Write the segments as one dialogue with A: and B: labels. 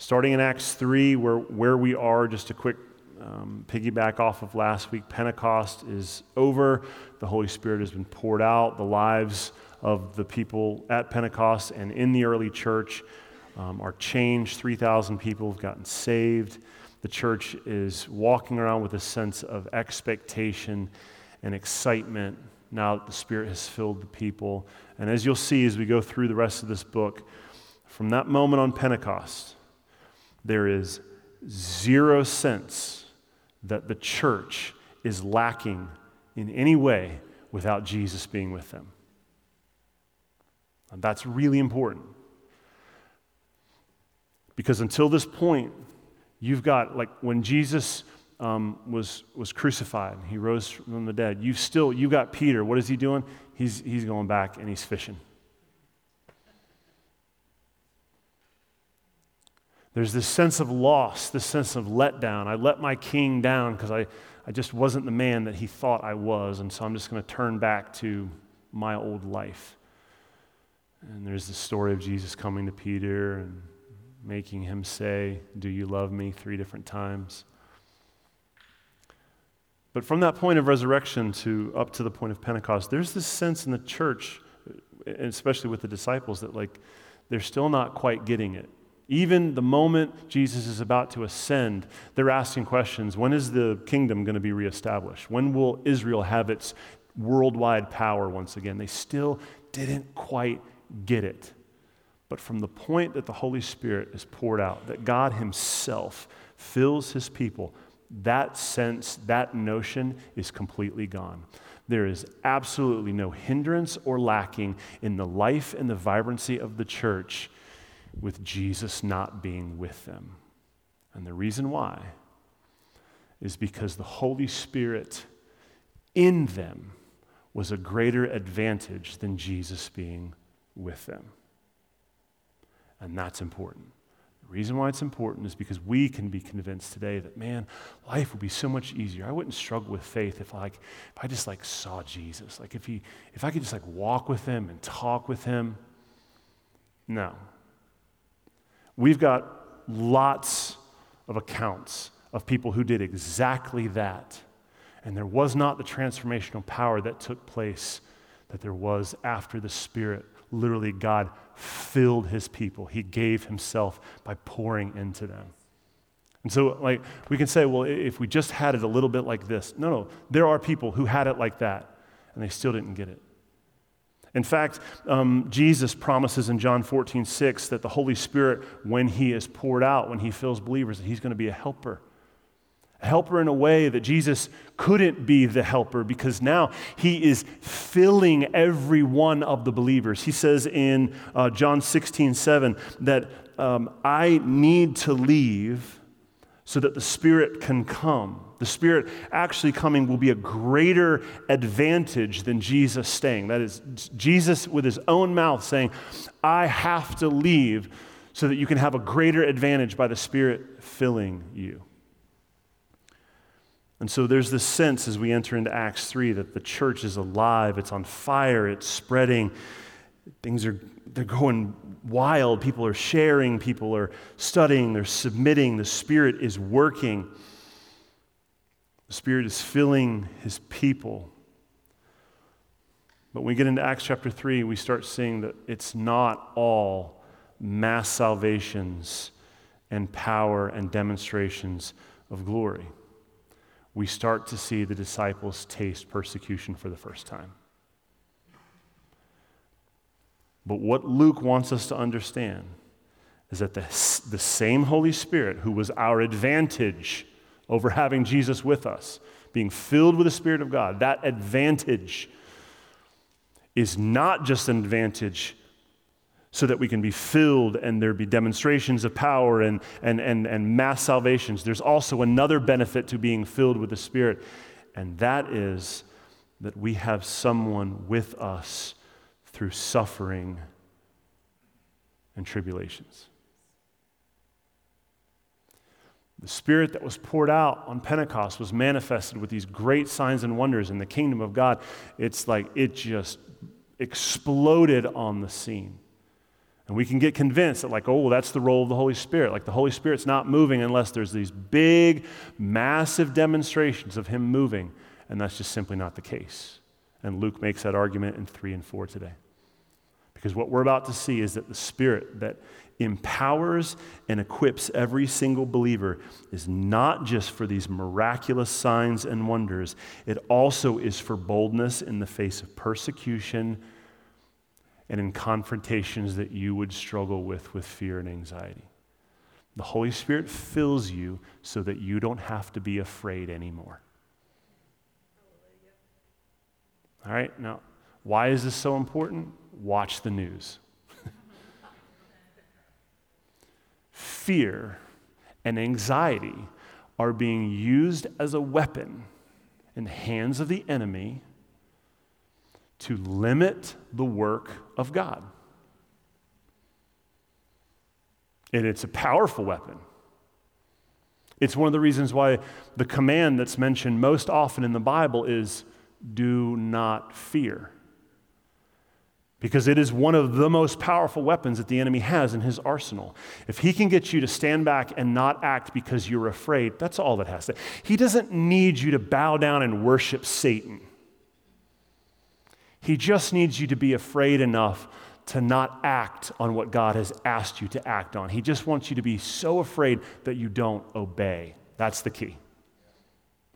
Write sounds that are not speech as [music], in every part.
A: Starting in Acts 3, where, where we are, just a quick um, piggyback off of last week, Pentecost is over. The Holy Spirit has been poured out. The lives of the people at Pentecost and in the early church um, are changed. 3,000 people have gotten saved. The church is walking around with a sense of expectation and excitement now that the Spirit has filled the people. And as you'll see as we go through the rest of this book, from that moment on Pentecost, there is zero sense that the church is lacking in any way without Jesus being with them. And that's really important. Because until this point, you've got, like, when Jesus um, was, was crucified, he rose from the dead, you've still, you've got Peter. What is he doing? He's, he's going back and he's fishing. There's this sense of loss, this sense of letdown. I let my king down because I, I just wasn't the man that he thought I was, and so I'm just going to turn back to my old life. And there's the story of Jesus coming to Peter and making him say, Do you love me? three different times. But from that point of resurrection to up to the point of Pentecost, there's this sense in the church, and especially with the disciples, that like they're still not quite getting it. Even the moment Jesus is about to ascend, they're asking questions when is the kingdom going to be reestablished? When will Israel have its worldwide power once again? They still didn't quite get it. But from the point that the Holy Spirit is poured out, that God Himself fills His people, that sense, that notion is completely gone. There is absolutely no hindrance or lacking in the life and the vibrancy of the church with Jesus not being with them. And the reason why is because the Holy Spirit in them was a greater advantage than Jesus being with them. And that's important. The reason why it's important is because we can be convinced today that, man, life would be so much easier. I wouldn't struggle with faith if, like, if I just like saw Jesus. Like if he, if I could just like walk with him and talk with him. No, We've got lots of accounts of people who did exactly that. And there was not the transformational power that took place that there was after the Spirit. Literally, God filled his people, he gave himself by pouring into them. And so, like, we can say, well, if we just had it a little bit like this. No, no. There are people who had it like that, and they still didn't get it. In fact, um, Jesus promises in John 14, 6 that the Holy Spirit, when He is poured out, when He fills believers, that He's going to be a helper. A helper in a way that Jesus couldn't be the helper because now He is filling every one of the believers. He says in uh, John 16, 7 that um, I need to leave so that the Spirit can come. The Spirit actually coming will be a greater advantage than Jesus staying. That is, Jesus with his own mouth saying, I have to leave so that you can have a greater advantage by the Spirit filling you. And so there's this sense as we enter into Acts 3 that the church is alive, it's on fire, it's spreading. Things are they're going wild. People are sharing, people are studying, they're submitting, the Spirit is working. The Spirit is filling his people. But when we get into Acts chapter 3, we start seeing that it's not all mass salvations and power and demonstrations of glory. We start to see the disciples taste persecution for the first time. But what Luke wants us to understand is that the, the same Holy Spirit who was our advantage over having Jesus with us, being filled with the Spirit of God, that advantage is not just an advantage so that we can be filled and there be demonstrations of power and, and, and, and mass salvations. There's also another benefit to being filled with the Spirit, and that is that we have someone with us through suffering and tribulations. The Spirit that was poured out on Pentecost was manifested with these great signs and wonders in the kingdom of God. It's like it just exploded on the scene. And we can get convinced that, like, oh, well, that's the role of the Holy Spirit. Like, the Holy Spirit's not moving unless there's these big, massive demonstrations of Him moving. And that's just simply not the case. And Luke makes that argument in 3 and 4 today. Because what we're about to see is that the Spirit that empowers and equips every single believer is not just for these miraculous signs and wonders, it also is for boldness in the face of persecution and in confrontations that you would struggle with with fear and anxiety. The Holy Spirit fills you so that you don't have to be afraid anymore. All right, now, why is this so important? Watch the news. [laughs] Fear and anxiety are being used as a weapon in the hands of the enemy to limit the work of God. And it's a powerful weapon. It's one of the reasons why the command that's mentioned most often in the Bible is do not fear. Because it is one of the most powerful weapons that the enemy has in his arsenal. If he can get you to stand back and not act because you're afraid, that's all that has to. He doesn't need you to bow down and worship Satan. He just needs you to be afraid enough to not act on what God has asked you to act on. He just wants you to be so afraid that you don't obey. That's the key.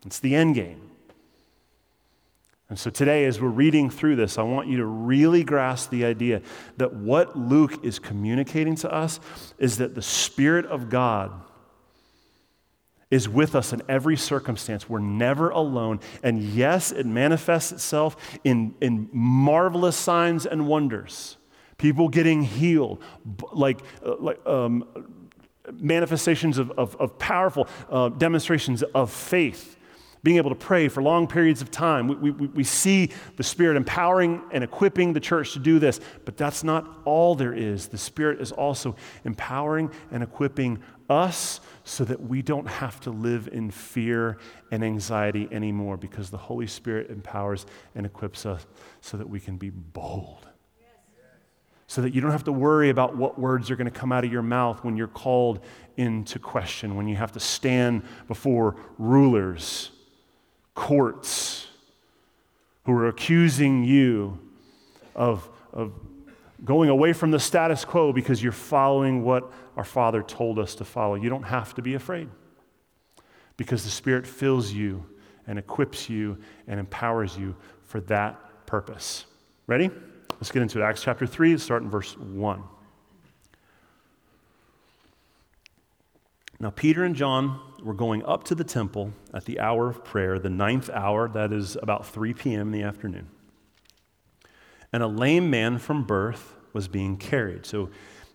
A: It's the end game. And so today, as we're reading through this, I want you to really grasp the idea that what Luke is communicating to us is that the Spirit of God is with us in every circumstance. We're never alone. And yes, it manifests itself in, in marvelous signs and wonders. People getting healed, like, uh, like um, manifestations of, of, of powerful uh, demonstrations of faith being able to pray for long periods of time. We, we, we, see the Spirit empowering and equipping the church to do this, but that's not all there is. The Spirit is also empowering and equipping us so that we don't have to live in fear and anxiety anymore because the Holy Spirit empowers and equips us so that we can be bold. So that you don't have to worry about what words are going to come out of your mouth when you're called into question, when you have to stand before rulers, courts, who are accusing you of, of going away from the status quo because you're following what our Father told us to follow. You don't have to be afraid because the Spirit fills you and equips you and empowers you for that purpose. Ready? Let's get into it. Acts chapter 3, start in verse 1. Now, Peter and John were going up to the temple at the hour of prayer, the ninth hour, that is about 3 p.m. in the afternoon and a lame man from birth was being carried. So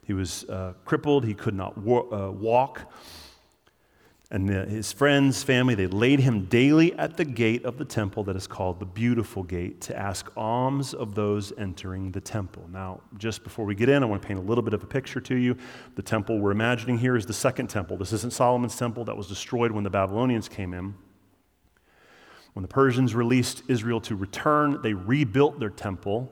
A: he was uh, crippled, he could not wa- uh, walk. And the, his friends, family, they laid him daily at the gate of the temple that is called the Beautiful Gate to ask alms of those entering the temple. Now, just before we get in, I want to paint a little bit of a picture to you. The temple we're imagining here is the second temple. This isn't Solomon's temple that was destroyed when the Babylonians came in. When the Persians released Israel to return, they rebuilt their temple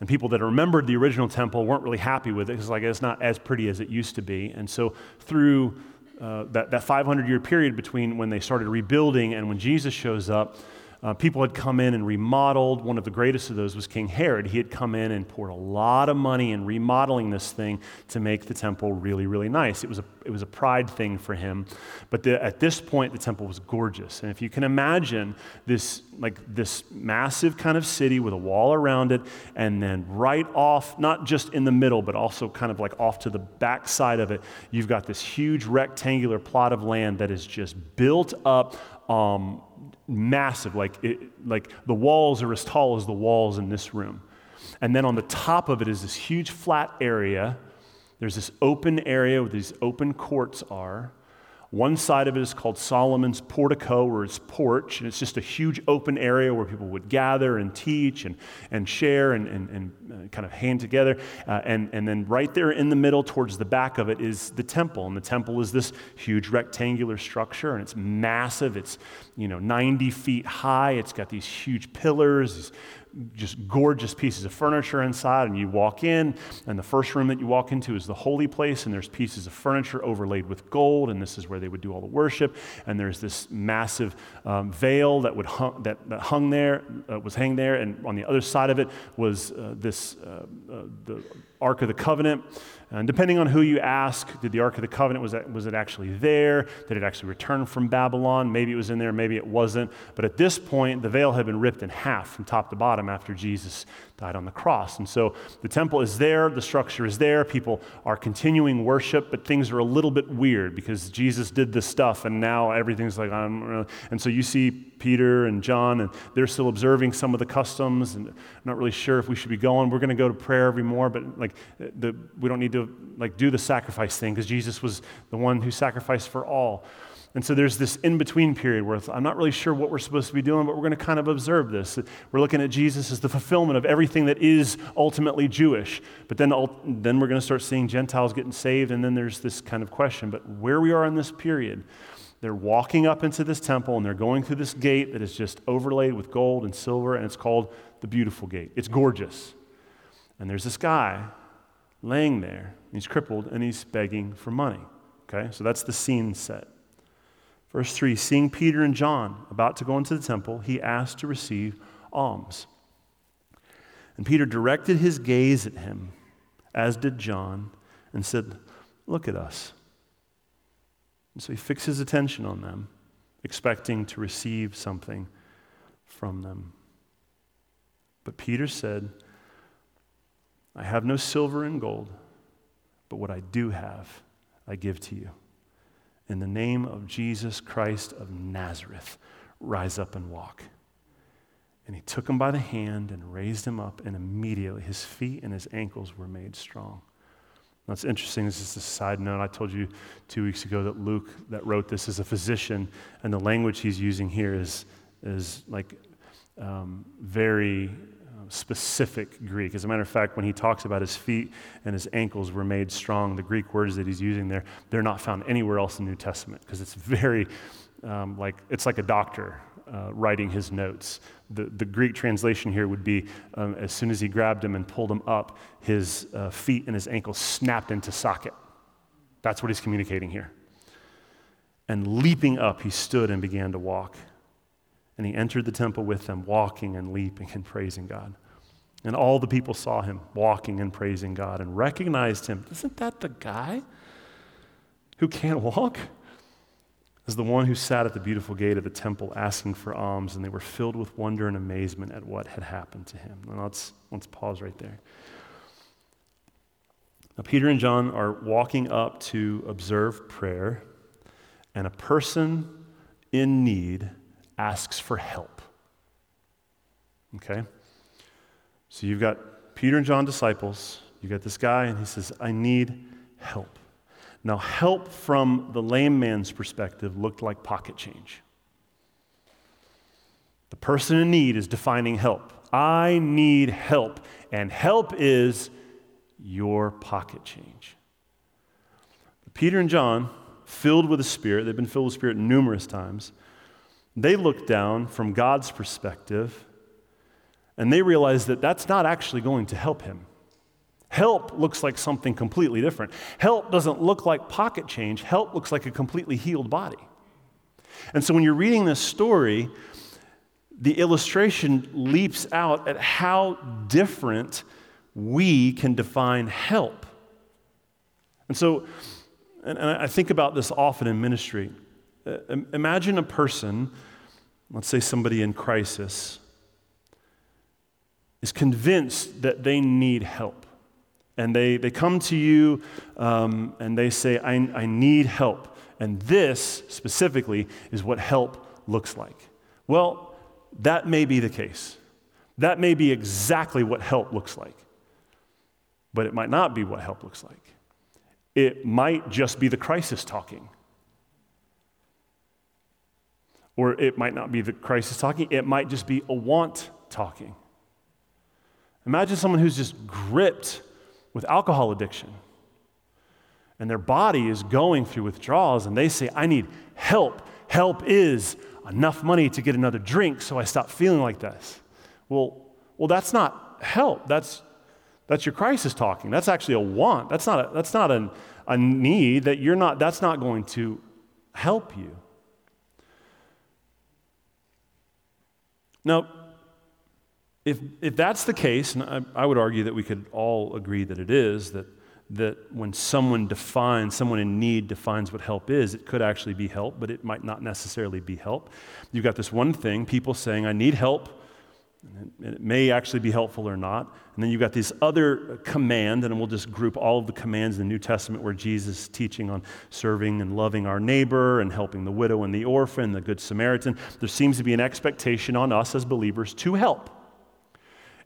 A: and people that remembered the original temple weren't really happy with it because like it's not as pretty as it used to be. And so through uh, that, that 500 year period between when they started rebuilding and when Jesus shows up, uh, people had come in and remodeled. One of the greatest of those was King Herod. He had come in and poured a lot of money in remodeling this thing to make the temple really, really nice. It was a, it was a pride thing for him. But the, at this point, the temple was gorgeous. And if you can imagine this, like this massive kind of city with a wall around it, and then right off, not just in the middle, but also kind of like off to the back side of it, you've got this huge rectangular plot of land that is just built up um, massive, like, it, like the walls are as tall as the walls in this room. And then on the top of it is this huge flat area. There's this open area where these open courts are. One side of it is called Solomon's portico, or its porch, and it's just a huge open area where people would gather and teach and, and share and, and, and uh, kind of hang together. Uh, and, and then right there in the middle, towards the back of it, is the temple. And the temple is this huge rectangular structure, and it's massive. It's, you know, 90 feet high. It's got these huge pillars, these just gorgeous pieces of furniture inside. And you walk in, and the first room that you walk into is the holy place, and there's pieces of furniture overlaid with gold, and this is where they would do all the worship. And there's this massive um, veil that, would hung, that, that hung there, uh, was hanging there, and on the other side of it was uh, this uh, uh the Ark of the Covenant. And depending on who you ask, did the Ark of the Covenant, was, that, was it actually there? Did it actually return from Babylon? Maybe it was in there, maybe it wasn't. But at this point, the veil had been ripped in half from top to bottom after Jesus died on the cross. And so the temple is there, the structure is there, people are continuing worship, but things are a little bit weird because Jesus did this stuff and now everything's like, I'm really. And so you see Peter and John, and they're still observing some of the customs and not really sure if we should be going. We're going to go to prayer every more, but like the, we don't need to like do the sacrifice thing because Jesus was the one who sacrificed for all. And so there's this in between period where I'm not really sure what we're supposed to be doing, but we're going to kind of observe this. We're looking at Jesus as the fulfillment of everything that is ultimately Jewish. But then, then we're going to start seeing Gentiles getting saved, and then there's this kind of question. But where we are in this period, they're walking up into this temple and they're going through this gate that is just overlaid with gold and silver, and it's called the Beautiful Gate. It's gorgeous. And there's this guy laying there. He's crippled and he's begging for money. Okay, so that's the scene set. Verse 3 Seeing Peter and John about to go into the temple, he asked to receive alms. And Peter directed his gaze at him, as did John, and said, Look at us. And so he fixed his attention on them, expecting to receive something from them. But Peter said, I have no silver and gold, but what I do have, I give to you. In the name of Jesus Christ of Nazareth, rise up and walk. And he took him by the hand and raised him up, and immediately his feet and his ankles were made strong. That's interesting. This is a side note. I told you two weeks ago that Luke, that wrote this, is a physician, and the language he's using here is, is like um, very specific Greek. As a matter of fact, when he talks about his feet and his ankles were made strong, the Greek words that he's using there, they're not found anywhere else in the New Testament because it's very um, like it's like a doctor uh, writing his notes. The, the Greek translation here would be um, as soon as he grabbed him and pulled him up, his uh, feet and his ankles snapped into socket. That's what he's communicating here. And leaping up, he stood and began to walk. And he entered the temple with them, walking and leaping and praising God. And all the people saw him walking and praising God and recognized him. Isn't that the guy who can't walk? As the one who sat at the beautiful gate of the temple asking for alms, and they were filled with wonder and amazement at what had happened to him. Let's, let's pause right there. Now, Peter and John are walking up to observe prayer, and a person in need asks for help. Okay? So you've got Peter and John disciples, you've got this guy, and he says, I need help. Now, help from the lame man's perspective looked like pocket change. The person in need is defining help. I need help, and help is your pocket change. Peter and John, filled with the Spirit, they've been filled with the Spirit numerous times, they look down from God's perspective and they realize that that's not actually going to help him. Help looks like something completely different. Help doesn't look like pocket change, help looks like a completely healed body. And so when you're reading this story, the illustration leaps out at how different we can define help. And so, and I think about this often in ministry. Uh, imagine a person, let's say somebody in crisis, is convinced that they need help. And they, they come to you um, and they say, I, I need help. And this specifically is what help looks like. Well, that may be the case. That may be exactly what help looks like, but it might not be what help looks like. It might just be the crisis talking. Or it might not be the crisis talking, it might just be a want talking. Imagine someone who's just gripped with alcohol addiction and their body is going through withdrawals and they say, I need help. Help is enough money to get another drink so I stop feeling like this. Well, well that's not help. That's, that's your crisis talking. That's actually a want. That's not, a, that's not an, a need that you're not, that's not going to help you. Now, if, if that's the case, and I, I would argue that we could all agree that it is, that that when someone defines, someone in need defines what help is, it could actually be help, but it might not necessarily be help. You've got this one thing, people saying, I need help, and it may actually be helpful or not. And then you've got this other command, and we'll just group all of the commands in the New Testament where Jesus is teaching on serving and loving our neighbor and helping the widow and the orphan, the Good Samaritan. There seems to be an expectation on us as believers to help.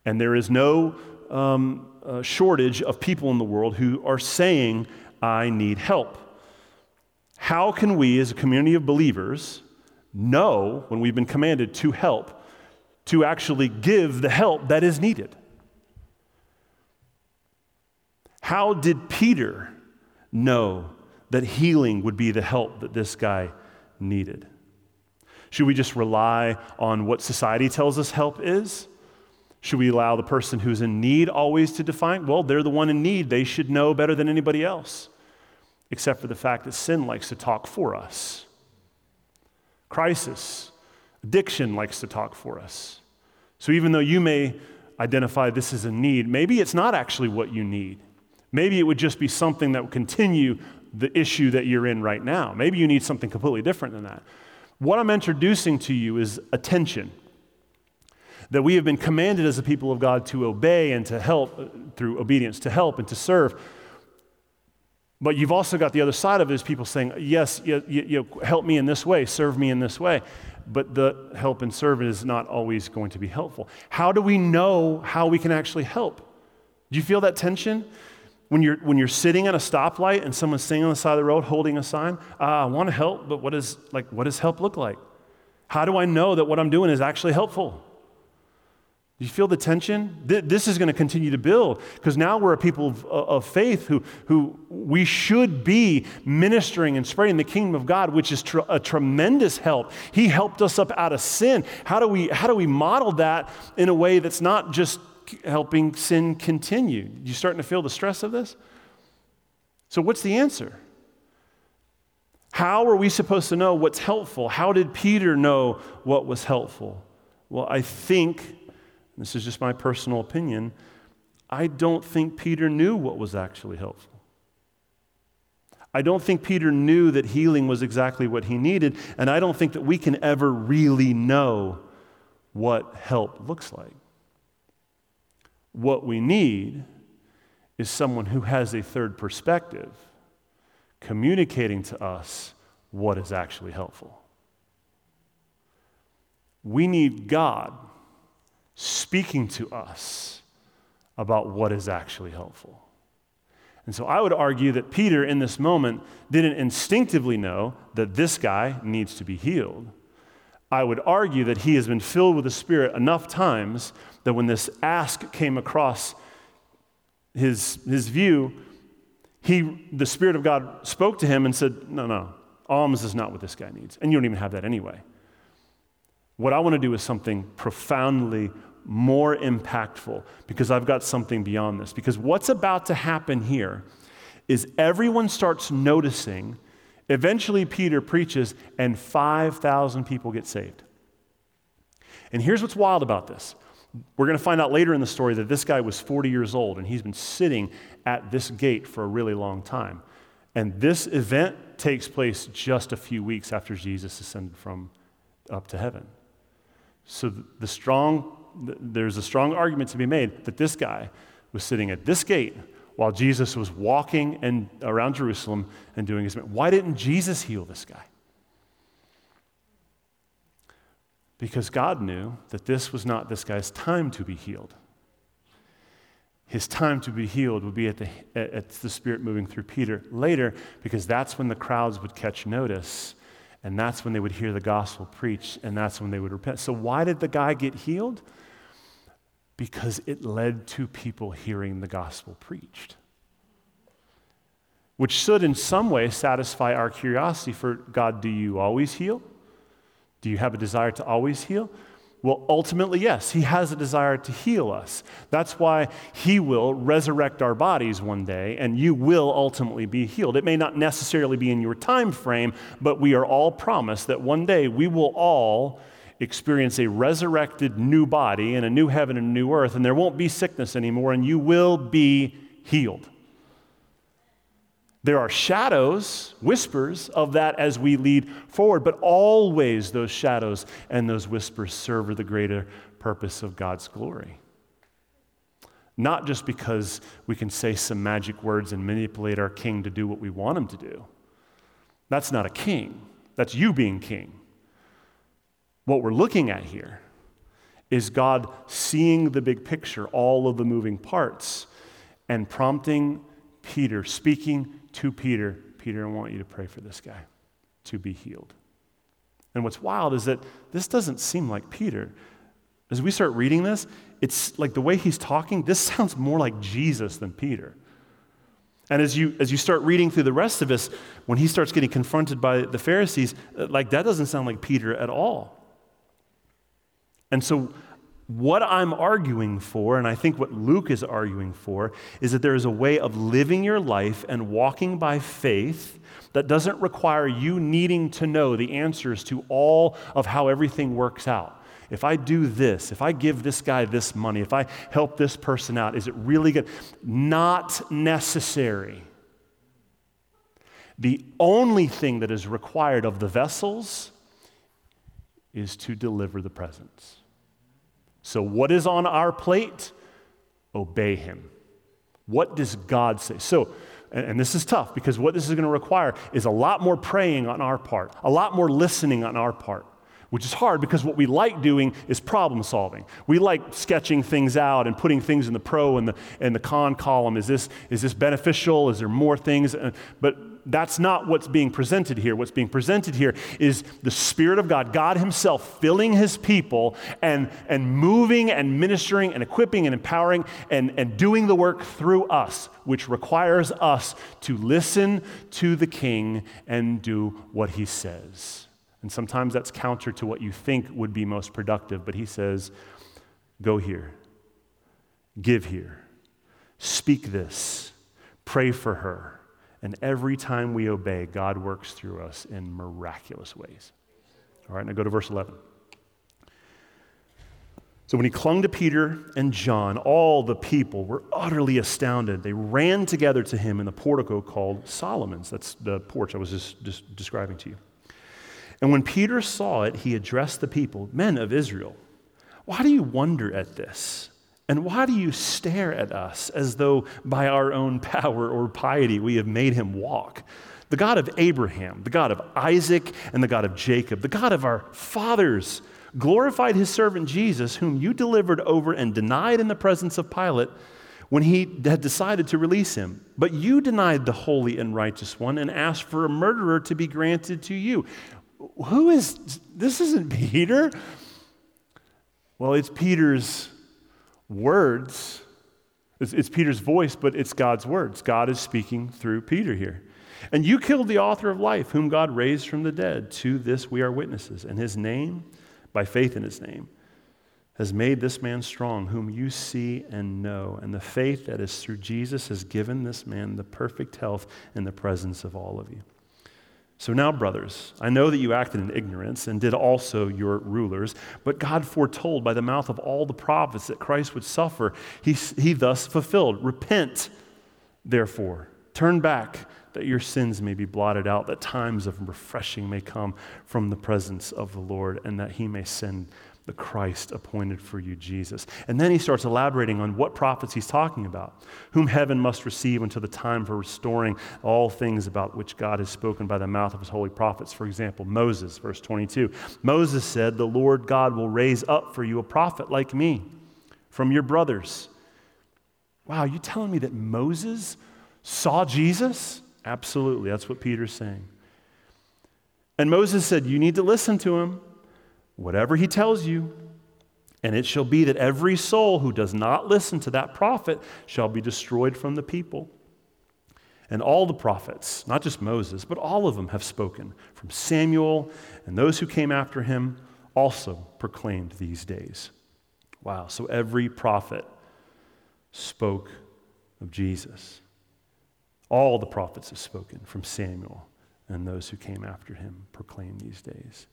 A: And there is no um, uh, shortage of people in the world who are saying, I need help. How can we, as a community of believers, know when we've been commanded to help, to actually give the help that is needed? How did Peter know that healing would be the help that this guy needed? Should we just rely on what society tells us help is? Should we allow the person who's in need always to define? Well, they're the one in need. They should know better than anybody else, except for the fact that sin likes to talk for us. Crisis, addiction likes to talk for us. So even though you may identify this as a need, maybe it's not actually what you need. Maybe it would just be something that would continue the issue that you're in right now. Maybe you need something completely different than that. What I'm introducing to you is attention that we have been commanded as a people of God to obey and to help uh, through obedience, to help and to serve. But you've also got the other side of it is people saying, Yes, you, you, you help me in this way, serve me in this way. But the help and serve is not always going to be helpful. How do we know how we can actually help? Do you feel that tension? When you're, when you're sitting at a stoplight and someone's sitting on the side of the road holding a sign, uh, I want to help, but what, is, like, what does help look like? How do I know that what I'm doing is actually helpful? You feel the tension? This is going to continue to build because now we're a people of, uh, of, faith who, who we should be ministering and spreading the kingdom of God, which is tr- a tremendous help. He helped us up out of sin. How do, we, how do we model that in a way that's not just helping sin continue? You starting to feel the stress of this? So, what's the answer? How are we supposed to know what's helpful? How did Peter know what was helpful? Well, I think this is just my personal opinion, I don't think Peter knew what was actually helpful. I don't think Peter knew that healing was exactly what he needed, and I don't think that we can ever really know what help looks like. What we need is someone who has a third perspective communicating to us what is actually helpful. We need God speaking to us about what is actually helpful. And so I would argue that Peter, in this moment, didn't instinctively know that this guy needs to be healed. I would argue that he has been filled with the Spirit enough times that when this ask came across his, his view, he, the Spirit of God spoke to him and said, No, no, alms is not what this guy needs. And you don't even have that anyway. What I want to do is something profoundly more impactful because I've got something beyond this. Because what's about to happen here is everyone starts noticing. Eventually, Peter preaches, and 5,000 people get saved. And here's what's wild about this. We're going to find out later in the story that this guy was 40 years old and he's been sitting at this gate for a really long time. And this event takes place just a few weeks after Jesus ascended from up to heaven. So the strong, there's a strong argument to be made that this guy was sitting at this gate while Jesus was walking and around Jerusalem and doing his. Why didn't Jesus heal this guy? Because God knew that this was not this guy's time to be healed. His time to be healed would be at the, at the Spirit moving through Peter later, because that's when the crowds would catch notice, and that's when they would hear the gospel preached, and that's when they would repent. So, why did the guy get healed? Because it led to people hearing the gospel preached which should in some way satisfy our curiosity for God, do you always heal? Do you have a desire to always heal? Well, ultimately, yes, He has a desire to heal us. That's why He will resurrect our bodies one day, and you will ultimately be healed. It may not necessarily be in your time frame, but we are all promised that one day we will all experience a resurrected new body and a new heaven and a new earth, and there won't be sickness anymore, and you will be healed. There are shadows, whispers of that as we lead forward, but always those shadows and those whispers serve the greater purpose of God's glory. Not just because we can say some magic words and manipulate our king to do what we want him to do. That's not a king, that's you being king. What we're looking at here is God seeing the big picture, all of the moving parts, and prompting Peter, speaking to Peter, Peter, I want you to pray for this guy to be healed. And what's wild is that this doesn't seem like Peter. As we start reading this, it's like the way he's talking, this [laughs] sounds more like Jesus than Peter. And as you, as you start reading through the rest of this, when he starts getting confronted by the Pharisees, like that doesn't sound like Peter at all. And so what I'm arguing for, and I think what Luke is arguing for, is that there is a way of living your life and walking by faith that doesn't require you needing to know the answers to all of how everything works out. If I do this, if I give this guy this money, if I help this person out, is it really good? Not necessary. The only thing that is required of the vessels is to deliver the presence. So, what is on our plate? Obey Him. What does God say? So, and, this is tough because what this is going to require is a lot more praying on our part, a lot more listening on our part, which is hard because what we like doing is problem solving. We like sketching things out and putting things in the pro and the, and the con column. Is this, is this beneficial? Is there more things? Uh, but that's not what's being presented here. What's being presented here is the Spirit of God, God Himself filling His people and, and moving and ministering and equipping and empowering and, and doing the work through us, which requires us to listen to the King and do what He says. And sometimes that's counter to what you think would be most productive, but He says, Go here, give here, speak this, pray for her and every time we obey, God works through us in miraculous ways. All right, now go to verse 11. So when he clung to Peter and John, all the people were utterly astounded. They ran together to him in the portico called Solomon's. That's the porch I was just, just describing to you. And when Peter saw it, he addressed the people Men of Israel, why do you wonder at this? And why do you stare at us as though by our own power or piety we have made him walk? The God of Abraham, the God of Isaac, and the God of Jacob, the God of our fathers, glorified his servant Jesus, whom you delivered over and denied in the presence of Pilate when he had decided to release him. But you denied the holy and righteous one and asked for a murderer to be granted to you. Who is this? Isn't Peter? Well, it's Peter's words. It's, it's, Peter's voice, but it's God's words. God is speaking through Peter here. And you killed the author of life, whom God raised from the dead. To this we are witnesses. And his name, by faith in his name, has made this man strong, whom you see and know. And the faith that is through Jesus has given this man the perfect health in the presence of all of you. So now, brothers, I know that you acted in ignorance and did also your rulers, but God foretold by the mouth of all the prophets that Christ would suffer. He, he thus fulfilled. Repent, therefore, turn back that your sins may be blotted out, that times of refreshing may come from the presence of the Lord, and that he may send the Christ appointed for you, Jesus. And then he starts elaborating on what prophets he's talking about, whom heaven must receive until the time for restoring all things about which God has spoken by the mouth of his holy prophets. For example, Moses, verse 22. Moses said, The Lord God will raise up for you a prophet like me from your brothers. Wow, you telling me that Moses saw Jesus? Absolutely. That's what Peter's saying. And Moses said, You need to listen to him whatever he tells you. And it shall be that every soul who does not listen to that prophet shall be destroyed from the people. And all the prophets, not just Moses, but all of them have spoken, from Samuel and those who came after him, also proclaimed these days. Wow, so every prophet spoke of Jesus. All the prophets have spoken, from Samuel and those who came after him, proclaim these days.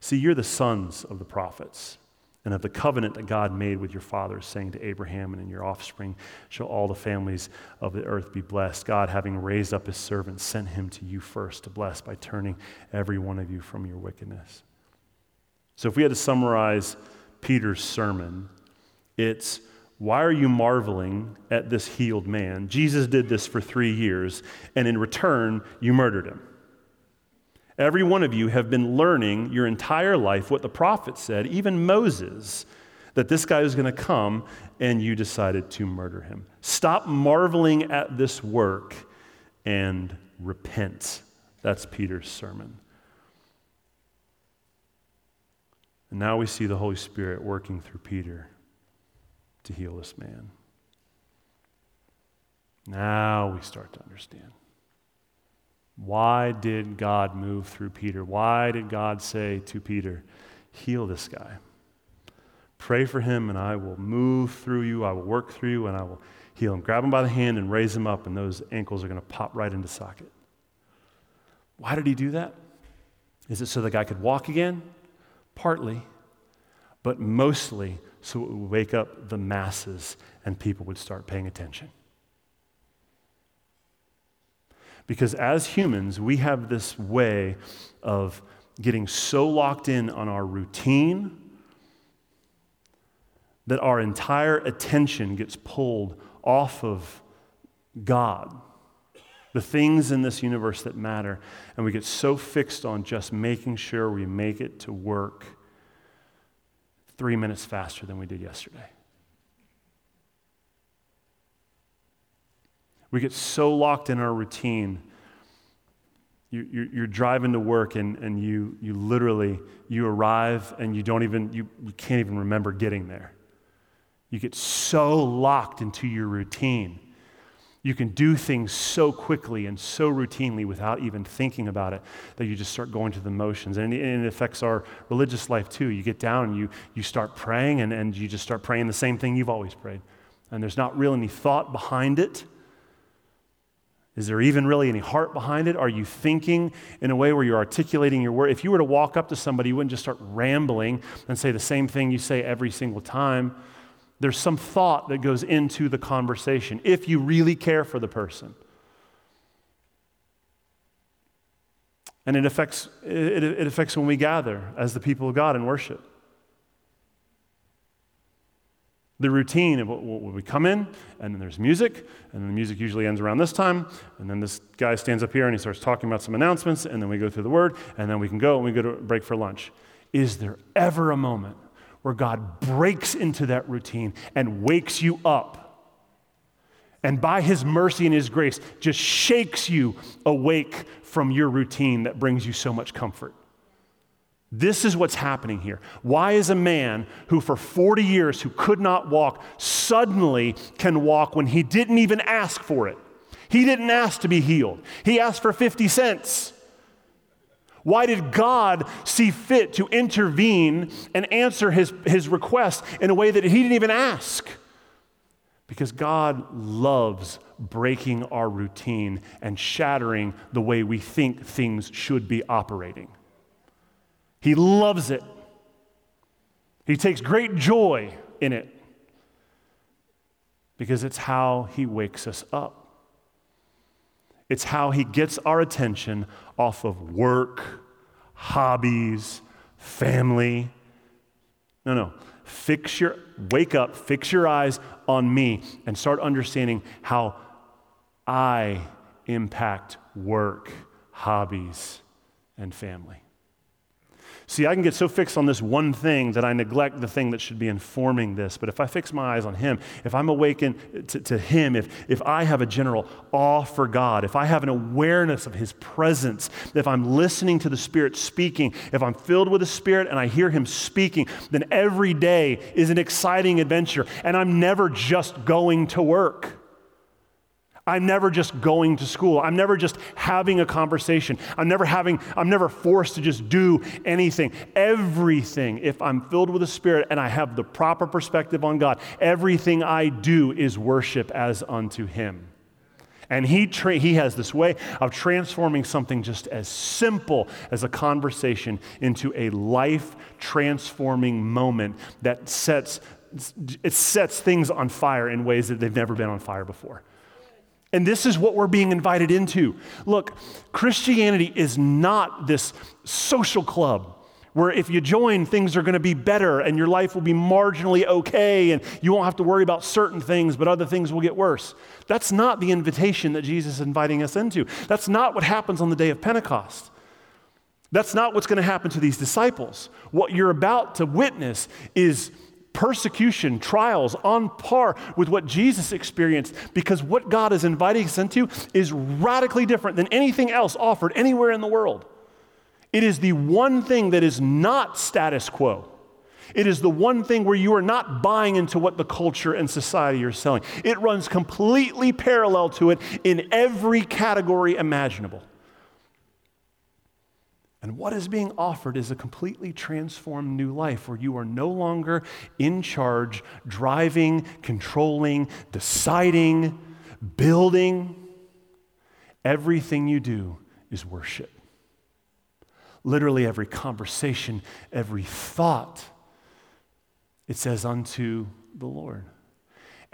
A: See, you're the sons of the prophets and of the covenant that God made with your fathers, saying to Abraham and in your offspring shall all the families of the earth be blessed. God, having raised up his servant, sent him to you first to bless by turning every one of you from your wickedness. So, if we had to summarize Peter's sermon, it's why are you marveling at this healed man? Jesus did this for three years, and in return, you murdered him. Every one of you have been learning your entire life what the prophet said, even Moses, that this guy was going to come and you decided to murder him. Stop marveling at this work and repent. That's Peter's sermon. And now we see the Holy Spirit working through Peter to heal this man. Now we start to understand. Why did God move through Peter? Why did God say to Peter, Heal this guy? Pray for him, and I will move through you. I will work through you, and I will heal him. Grab him by the hand and raise him up, and those ankles are going to pop right into socket. Why did he do that? Is it so the guy could walk again? Partly, but mostly so it would wake up the masses and people would start paying attention. Because as humans, we have this way of getting so locked in on our routine that our entire attention gets pulled off of God, the things in this universe that matter, and we get so fixed on just making sure we make it to work three minutes faster than we did yesterday. We get so locked in our routine. You, you're, driving to work and, and you, you literally, you arrive and you don't even, you, you can't even remember getting there. You get so locked into your routine. You can do things so quickly and so routinely without even thinking about it that you just start going to the motions. And it affects our religious life too. You get down and you, you start praying and, and you just start praying the same thing you've always prayed. And there's not really any thought behind it. Is there even really any heart behind it? Are you thinking in a way where you're articulating your word? If you were to walk up to somebody, you wouldn't just start rambling and say the same thing you say every single time. There's some thought that goes into the conversation if you really care for the person. And it affects, it, it affects when we gather as the people of God and worship. The routine of when we come in, and then there's music, and then the music usually ends around this time, and then this guy stands up here and he starts talking about some announcements, and then we go through the word, and then we can go and we go to break for lunch. Is there ever a moment where God breaks into that routine and wakes you up? And by his mercy and his grace, just shakes you awake from your routine that brings you so much comfort. This is what's happening here. Why is a man who for 40 years who could not walk suddenly can walk when he didn't even ask for it? He didn't ask to be healed. He asked for 50 cents. Why did God see fit to intervene and answer his, his request in a way that he didn't even ask? Because God loves breaking our routine and shattering the way we think things should be operating. He loves it. He takes great joy in it because it's how He wakes us up. It's how He gets our attention off of work, hobbies, family, No, no. Fix your, wake up, fix your eyes on me, and start understanding how I impact work, hobbies, and family. See, I can get so fixed on this one thing that I neglect the thing that should be informing this. But if I fix my eyes on Him, if I'm awakened to, to, Him, if, if I have a general awe for God, if I have an awareness of His presence, if I'm listening to the Spirit speaking, if I'm filled with the Spirit and I hear Him speaking, then every day is an exciting adventure. And I'm never just going to work. I'm never just going to school. I'm never just having a conversation. I'm never having, I'm never forced to just do anything. Everything, if I'm filled with the Spirit and I have the proper perspective on God, everything I do is worship as unto Him. And he, tra- he has this way of transforming something just as simple as a conversation into a life transforming moment that sets, it sets things on fire in ways that they've never been on fire before. And this is what we're being invited into. Look, Christianity is not this social club where if you join, things are going to be better and your life will be marginally okay and you won't have to worry about certain things, but other things will get worse. That's not the invitation that Jesus is inviting us into. That's not what happens on the day of Pentecost. That's not what's going to happen to these disciples. What you're about to witness is persecution, trials on par with what Jesus experienced because what God is inviting us into is radically different than anything else offered anywhere in the world. It is the one thing that is not status quo. It is the one thing where you are not buying into what the culture and society are selling. It runs completely parallel to it in every category imaginable. And what is being offered is a completely transformed new life where you are no longer in charge, driving, controlling, deciding, building. Everything you do is worship. Literally, every conversation, every thought, it says, unto the Lord.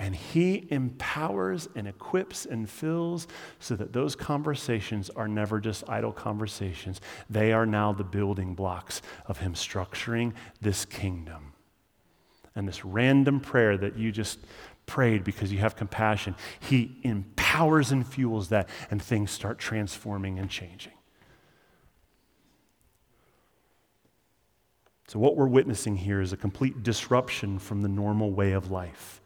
A: And he empowers and equips and fills so that those conversations are never just idle conversations. They are now the building blocks of him structuring this kingdom. And this random prayer that you just prayed because you have compassion, he empowers and fuels that, and things start transforming and changing. So, what we're witnessing here is a complete disruption from the normal way of life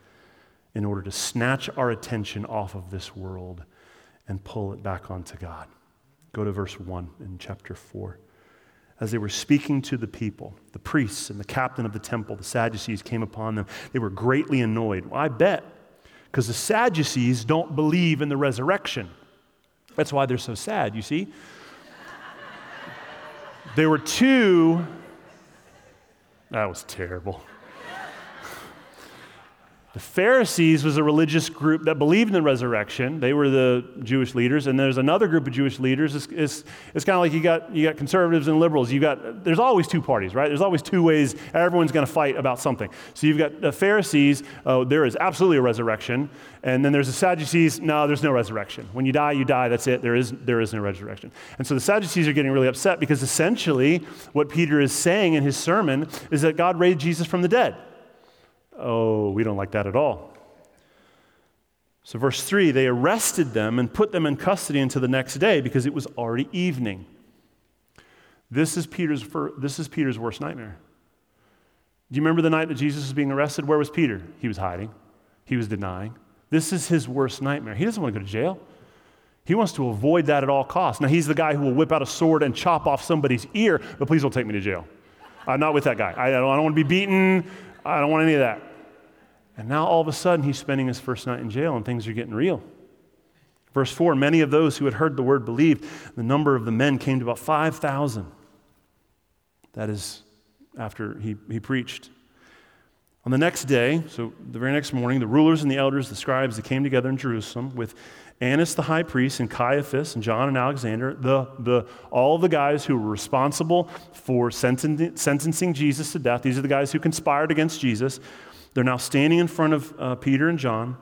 A: in order to snatch our attention off of this world and pull it back onto God. Go to verse 1 in chapter 4. As they were speaking to the people, the priests and the captain of the temple, the Sadducees came upon them. They were greatly annoyed. Well, I bet, because the Sadducees don't believe in the resurrection. That's why they're so sad, you see? there were two. That was terrible. The Pharisees was a religious group that believed in the resurrection. They were the Jewish leaders, and there's another group of Jewish leaders. It's, it's, it's kind of like you got, you got conservatives and liberals. You got, there's always two parties, right? There's always two ways. Everyone's going to fight about something. So you've got the Pharisees, oh, there is absolutely a resurrection. And then there's the Sadducees, no, there's no resurrection. When you die, you die, that's it. There is, there is no resurrection. And so the Sadducees are getting really upset because essentially what Peter is saying in his sermon is that God raised Jesus from the dead. Oh, we don't like that at all. So, verse 3 they arrested them and put them in custody until the next day because it was already evening. This is Peter's, first, this is Peter's worst nightmare. Do you remember the night that Jesus was being arrested? Where was Peter? He was hiding, he was denying. This is his worst nightmare. He doesn't want to go to jail. He wants to avoid that at all costs. Now, he's the guy who will whip out a sword and chop off somebody's ear, but please don't take me to jail. I'm not with that guy. I don't, I don't want to be beaten. I don't want any of that. And now all of a sudden, he's spending his first night in jail and things are getting real. Verse 4 Many of those who had heard the word believed. The number of the men came to about 5,000. That is after he, he preached. On the next day, so the very next morning, the rulers and the elders, the scribes, they came together in Jerusalem with Annas the high priest and Caiaphas and John and Alexander, the, the, all the guys who were responsible for sentencing, Jesus to death. These are the guys who conspired against Jesus. They're now standing in front of uh, Peter and John.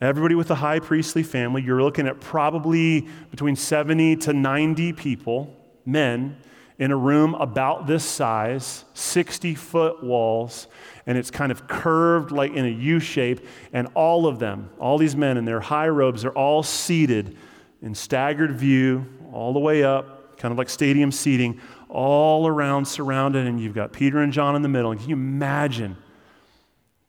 A: Everybody with the high priestly family, you're looking at probably between 70 to 90 people, men, in a room about this size, 60 foot walls, and it's kind of curved like in a U shape. And all of them, all these men in their high robes, are all seated in staggered view, all the way up, kind of like stadium seating, all around surrounded. And you've got Peter and John in the middle. And can you imagine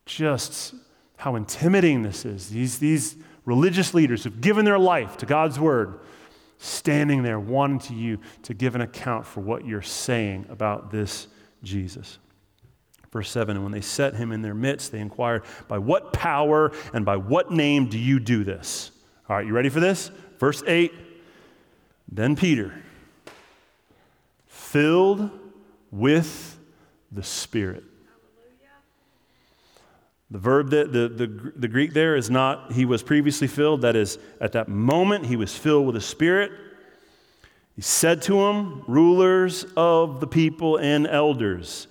A: just how intimidating this is? These, these religious leaders who've given their life to God's word standing there wanting to you to give an account for what you're saying about this Jesus. Verse 7 And when they set him in their midst, they inquired, By what power and by what name do you do this? All right, you ready for this? Verse 8 Then Peter, filled with the Spirit. The verb, that, the, the, the Greek there is not he was previously filled. That is, at that moment, he was filled with the Spirit. He said to them, rulers of the people and elders,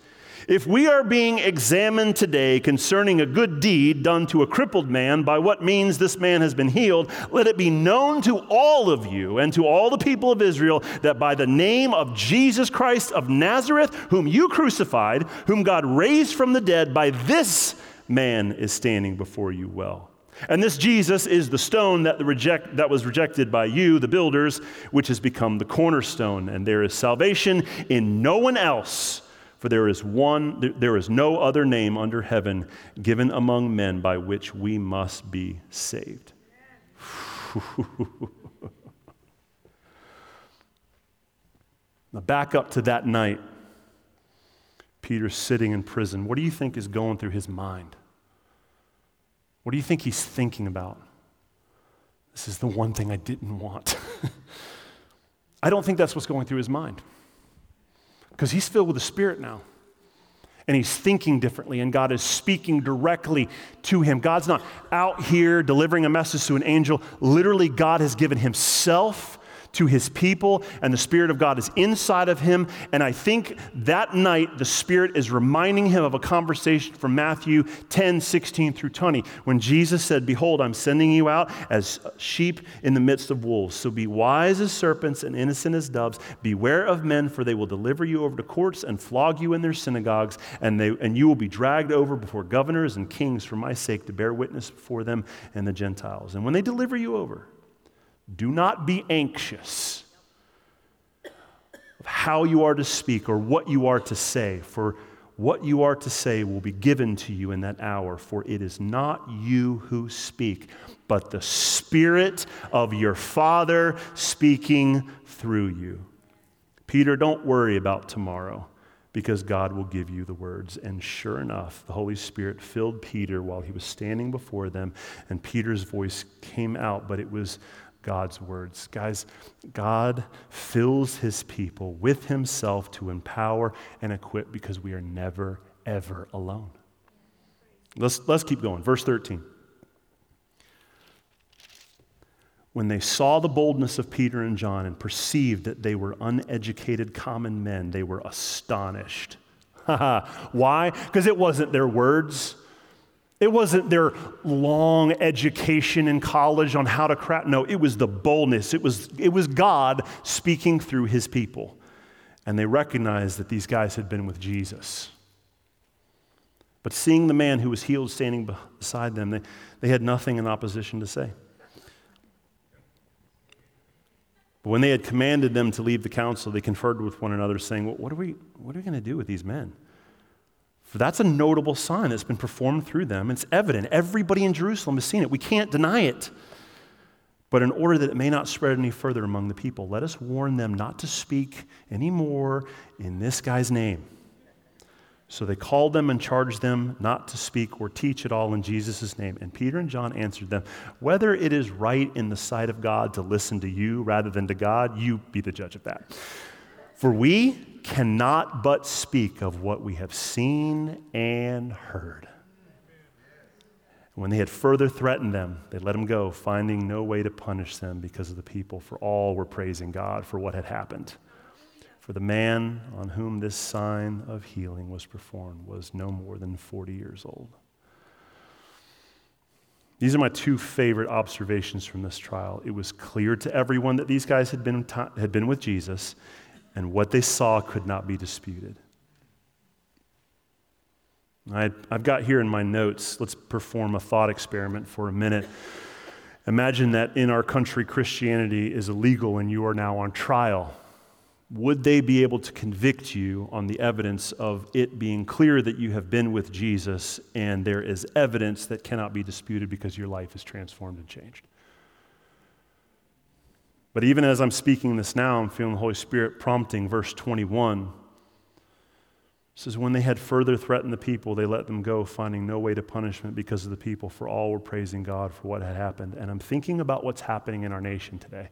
A: if we are being examined today concerning a good deed done to a crippled man, by what means this man has been healed, let it be known to all of you and to all the people of Israel that by the name of Jesus Christ of Nazareth, whom you crucified, whom God raised from the dead, by this man is standing before you well. And this Jesus is the stone that, the reject, that was rejected by you, the builders, which has become the cornerstone. And there is salvation in no one else, for there is one, there is no other name under heaven given among men by which we must be saved. [laughs] now, back up to that night. Peter's sitting in prison. What do you think is going through his mind? What do you think he's thinking about? This is the one thing I didn't want. [laughs] I don't think that's what's going through his mind. Because he's filled with the Spirit now. And he's thinking differently, and God is speaking directly to him. God's not out here delivering a message to an angel. Literally, God has given himself to his people, and the Spirit of God is inside of him. And I think that night, the Spirit is reminding him of a conversation from Matthew 10 16 through 20, when Jesus said, Behold, I'm sending you out as sheep in the midst of wolves. So be wise as serpents and innocent as doves. Beware of men, for they will deliver you over to courts and flog you in their synagogues, and, they, and you will be dragged over before governors and kings for my sake to bear witness before them and the Gentiles. And when they deliver you over, do not be anxious of how you are to speak or what you are to say, for what you are to say will be given to you in that hour. For it is not you who speak, but the Spirit of your Father speaking through you. Peter, don't worry about tomorrow because God will give you the words. And sure enough, the Holy Spirit filled Peter while he was standing before them, and Peter's voice came out, but it was God's words. Guys, God fills his people with himself to empower and equip because we are never, ever alone. Let's, let's keep going. Verse 13. When they saw the boldness of Peter and John and perceived that they were uneducated common men, they were astonished. [laughs] Why? Because it wasn't their words. It wasn't their long education in college on how to craft. No, it was the boldness. It was, it was God speaking through his people. And they recognized that these guys had been with Jesus. But seeing the man who was healed standing beside them, they, they had nothing in opposition to say. But when they had commanded them to leave the council, they conferred with one another, saying, What are we, what are we going to do with these men? That's a notable sign that's been performed through them. It's evident. Everybody in Jerusalem has seen it. We can't deny it. But in order that it may not spread any further among the people, let us warn them not to speak anymore in this guy's name. So they called them and charged them not to speak or teach at all in Jesus' name. And Peter and John answered them, Whether it is right in the sight of God to listen to you rather than to God, you be the judge of that. For we cannot but speak of what we have seen and heard. When they had further threatened them, they let them go, finding no way to punish them because of the people, for all were praising God for what had happened. For the man on whom this sign of healing was performed was no more than 40 years old. These are my two favorite observations from this trial. It was clear to everyone that these guys had been, had been with Jesus, and what they saw could not be disputed. I, have got here in my notes, let's perform a thought experiment for a minute. Imagine that in our country, Christianity is illegal and you are now on trial. Would they be able to convict you on the evidence of it being clear that you have been with Jesus and there is evidence that cannot be disputed because your life is transformed and changed? But even as I'm speaking this now, I'm feeling the Holy Spirit prompting verse 21 says, When they had further threatened the people, they let them go, finding no way to punishment because of the people, for all were praising God for what had happened. And I'm thinking about what's happening in our nation today.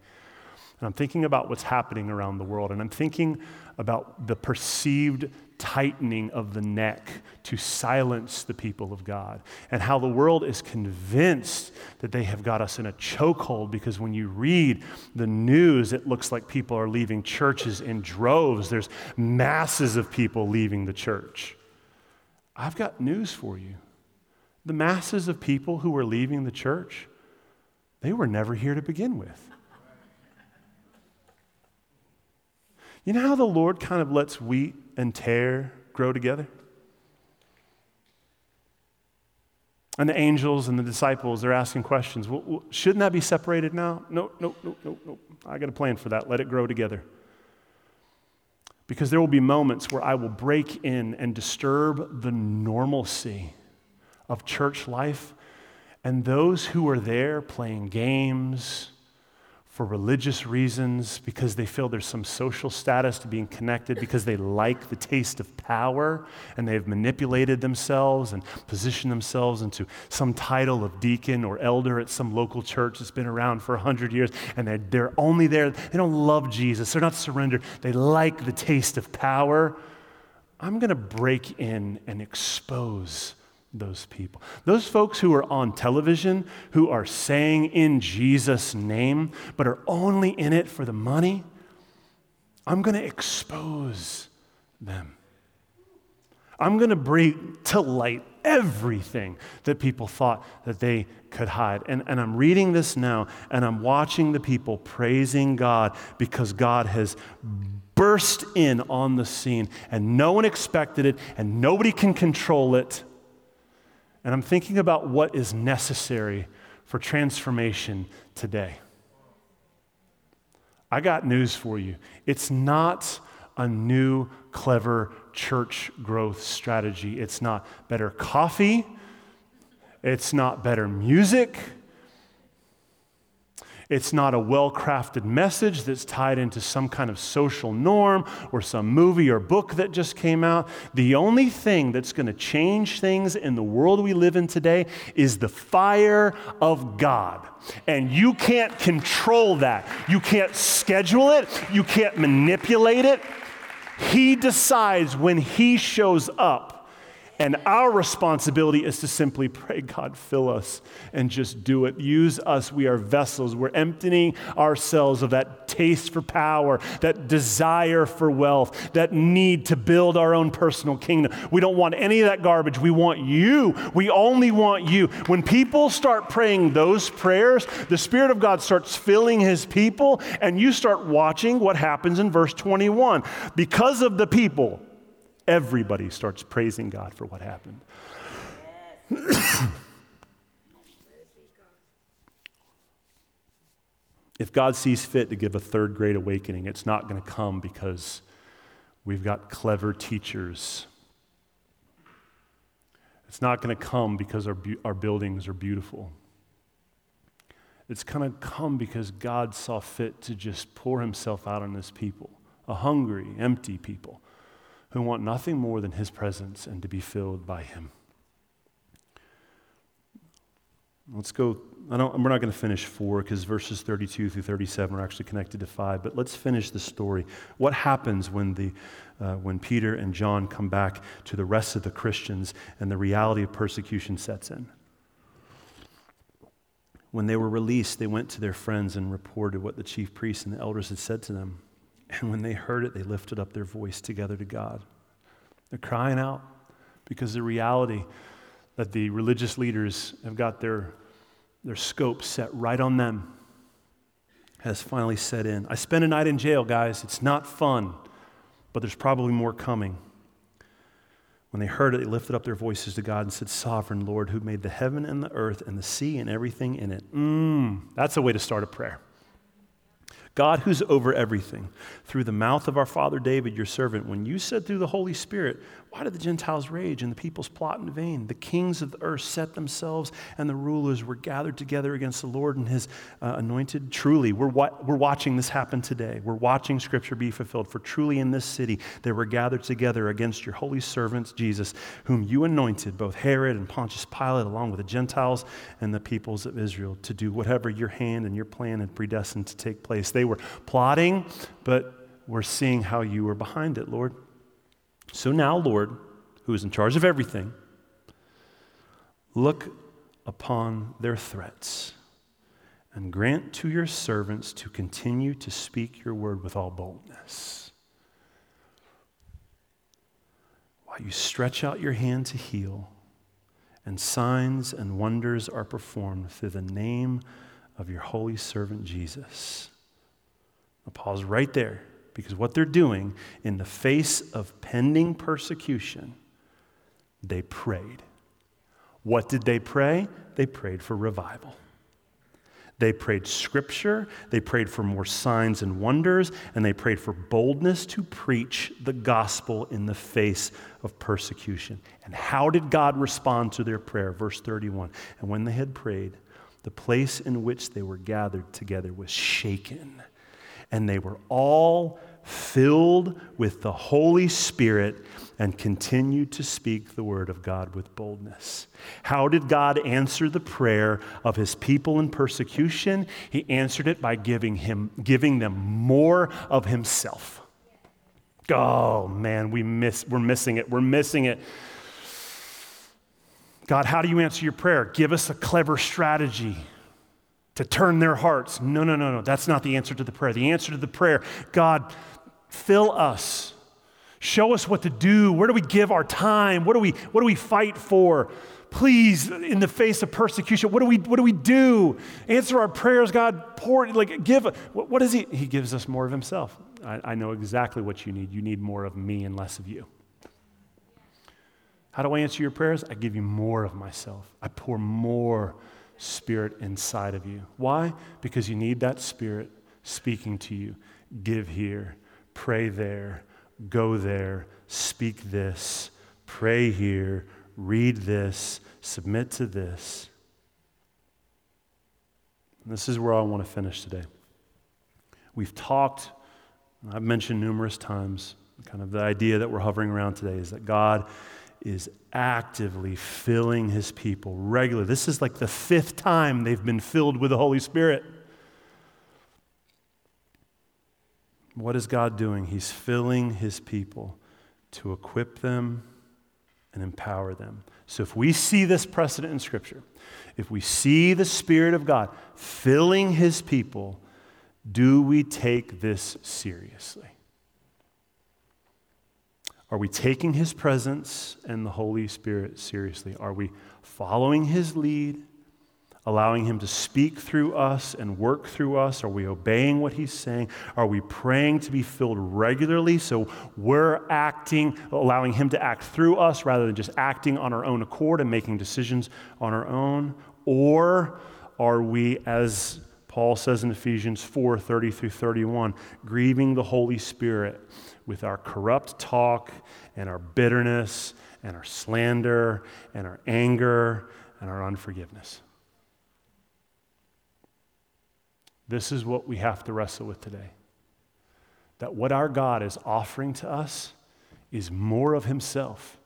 A: And I'm thinking about what's happening around the world. And I'm thinking about the perceived tightening of the neck to silence the people of God, and how the world is convinced that they have got us in a chokehold because when you read the news, it looks like people are leaving churches in droves. There's masses of people leaving the church. I've got news for you. The masses of people who were leaving the church, they were never here to begin with. You know how the Lord kind of lets wheat and tare grow together? And the angels and the disciples, they're asking questions. Well, shouldn't that be separated now? No, no, no, no, no. I got a plan for that. Let it grow together. Because there will be moments where I will break in and disturb the normalcy of church life. And those who are there playing games, for religious reasons, because they feel there's some social status to being connected, because they like the taste of power and they've manipulated themselves and positioned themselves into some title of deacon or elder at some local church that's been around for 100 years, and they're, they're only there. They don't love Jesus, they're not surrendered. They like the taste of power. I'm going to break in and expose those people. Those folks who are on television, who are saying in Jesus' name, but are only in it for the money, I'm going to expose them. I'm going to bring to light everything that people thought that they could hide. And, and I'm reading this now, and I'm watching the people praising God because God has burst in on the scene, and no one expected it, and nobody can control it. And I'm thinking about what is necessary for transformation today. I got news for you. It's not a new, clever church growth strategy. It's not better coffee. It's not better music. It's not a well crafted message that's tied into some kind of social norm or some movie or book that just came out. The only thing that's going to change things in the world we live in today is the fire of God. And you can't control that. You can't schedule it, you can't manipulate it. He decides when He shows up and our responsibility is to simply pray, God, fill us and just do it. Use us. We are vessels. We're emptying ourselves of that taste for power, that desire for wealth, that need to build our own personal kingdom. We don't want any of that garbage. We want you. We only want you. When people start praying those prayers, the Spirit of God starts filling His people, and you start watching what happens in verse 21. Because of the people, everybody starts praising God for what happened. [coughs] if God sees fit to give a third great awakening, it's not going to come because we've got clever teachers. It's not going to come because our, our buildings are beautiful. It's going to come because God saw fit to just pour himself out on his people, a hungry, empty people who want nothing more than his presence and to be filled by him. Let's go. I don't, we're not going to finish four because verses 32 through 37 are actually connected to five, but let's finish the story. What happens when, the, uh, when Peter and John come back to the rest of the Christians and the reality of persecution sets in? When they were released, they went to their friends and reported what the chief priests and the elders had said to them. And when they heard it, they lifted up their voice together to God. They're crying out because the reality that the religious leaders have got their, their scope set right on them has finally set in. I spent a night in jail, guys. It's not fun. but there's probably more coming. When they heard it, they lifted up their voices to God and said, Sovereign Lord, who made the heaven and the earth and the sea and everything in it. Mmm, that's a way to start a prayer. God who's over everything, through the mouth of our father David, your servant, when you said through the Holy Spirit, Why did the Gentiles rage and the peoples plot in vain? The kings of the earth set themselves, and the rulers were gathered together against the Lord and his uh, anointed. Truly, we're, wa- we're watching this happen today. We're watching Scripture be fulfilled. For truly in this city they were gathered together against your holy servant Jesus, whom you anointed, both Herod and Pontius Pilate, along with the Gentiles and the peoples of Israel, to do whatever your hand and your plan had predestined to take place. They were plotting, but we're seeing how you were behind it, Lord. So now, Lord, who is in charge of everything, look upon their threats and grant to your servants to continue to speak your word with all boldness. While you stretch out your hand to heal, and signs and wonders are performed through the name of your holy servant Jesus. I'll pause right there because what they're doing in the face of pending persecution, they prayed. What did they pray? They prayed for revival. They prayed scripture, they prayed for more signs and wonders, and they prayed for boldness to preach the gospel in the face of persecution. And how did God respond to their prayer? Verse 31 And when they had prayed, the place in which they were gathered together was shaken and they were all filled with the Holy Spirit and continued to speak the word of God with boldness. How did God answer the prayer of his people in persecution? He answered it by giving him giving them more of himself. Oh man, we miss we're missing it. We're missing it. God, how do you answer your prayer? Give us a clever strategy to turn their hearts. No, no, no, no. That's not the answer to the prayer. The answer to the prayer, God, fill us. Show us what to do. Where do we give our time? What do we, what do we fight for? Please, in the face of persecution, what do we, what do, we do? Answer our prayers, God. Pour, like, give. What, what is He? He gives us more of Himself. I, I know exactly what you need. You need more of me and less of you. How do I answer your prayers? I give you more of myself. I pour more Spirit inside of you. Why? Because you need that Spirit speaking to you. Give here, pray there, go there, speak this, pray here, read this, submit to this. And this is where I want to finish today. We've talked, I've mentioned numerous times, kind of the idea that we're hovering around today is that God is actively filling his people regularly. This is like the fifth time they've been filled with the Holy Spirit. What is God doing? He's filling his people to equip them and empower them. So if we see this precedent in Scripture, if we see the Spirit of God filling his people, do we take this seriously? Are we taking his presence and the Holy Spirit seriously? Are we following his lead, allowing him to speak through us and work through us? Are we obeying what he's saying? Are we praying to be filled regularly so we're acting, allowing him to act through us rather than just acting on our own accord and making decisions on our own? Or are we, as Paul says in Ephesians 4 30 through 31, grieving the Holy Spirit? with our corrupt talk and our bitterness and our slander and our anger and our unforgiveness. This is what we have to wrestle with today. That what our God is offering to us is more of Himself,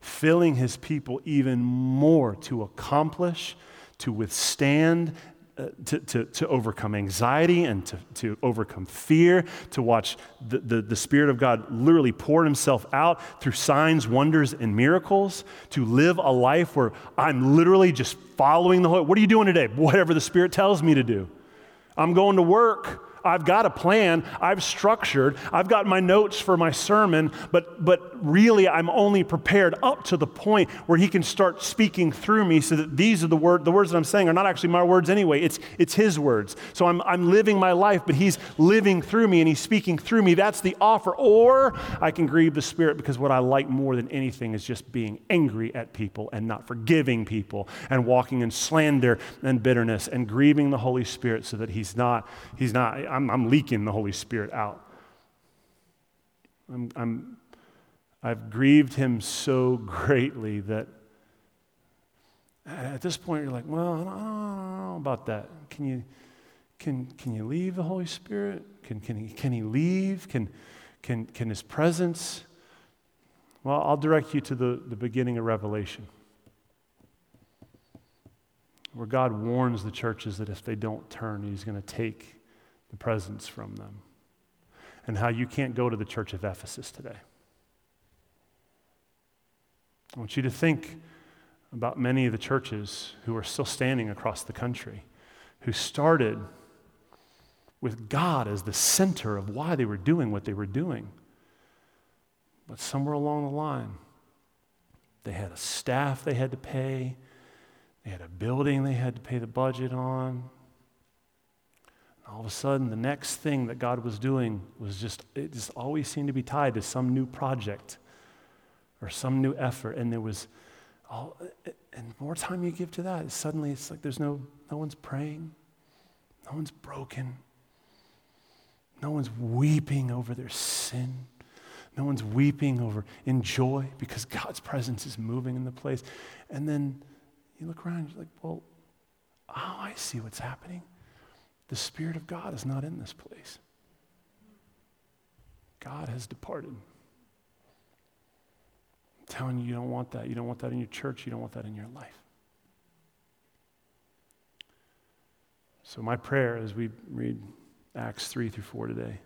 A: filling His people even more to accomplish, to withstand, uh, to, to, to overcome anxiety and to, to overcome fear, to watch the, the, the Spirit of God literally pour Himself out through signs, wonders, and miracles, to live a life where I'm literally just following the Holy. What are you doing today? Whatever the Spirit tells me to do. I'm going to work. I've got a plan, I've structured, I've got my notes for my sermon, but, but really I'm only prepared up to the point where he can start speaking through me so that these are the words, the words that I'm saying are not actually my words anyway, it's, it's his words. So I'm, I'm living my life, but he's living through me and he's speaking through me. That's the offer. Or I can grieve the Spirit because what I like more than anything is just being angry at people and not forgiving people and walking in slander and bitterness and grieving the Holy Spirit so that he's not, he's not, I'm, I'm leaking the Holy Spirit out. I'm, I'm, I've grieved him so greatly that at this point you're like, well, I don't, know about that. Can you, can, can you leave the Holy Spirit? Can, can, he, can he leave? Can, can, can his presence? Well, I'll direct you to the, the beginning of Revelation, where God warns the churches that if they don't turn, he's going to take the presence from them. And how you can't go to the church of Ephesus today. I want you to think about many of the churches who are still standing across the country, who started with God as the center of why they were doing what they were doing. But somewhere along the line, they had a staff they had to pay, they had a building they had to pay the budget on, all of a sudden, the next thing that God was doing was just, it just always seemed to be tied to some new project or some new effort. And there was, all, and more time you give to that, suddenly it's like there's no, no one's praying, no one's broken, no one's weeping over their sin. No one's weeping over in joy because God's presence is moving in the place. And then you look around, you're like, well, oh, I see what's happening. The Spirit of God is not in this place. God has departed. I'm telling you, you don't want that. You don't want that in your church. You don't want that in your life. So, my prayer as we read Acts 3 through 4 today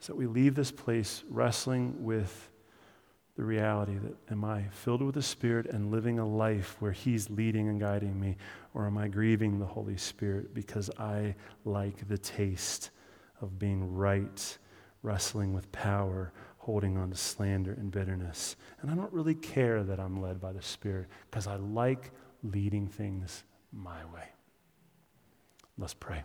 A: is that we leave this place wrestling with the reality that am I filled with the Spirit and living a life where He's leading and guiding me, or am I grieving the Holy Spirit because I like the taste of being right, wrestling with power, holding on to slander and bitterness? And I don't really care that I'm led by the Spirit because I like leading things my way. Let's pray.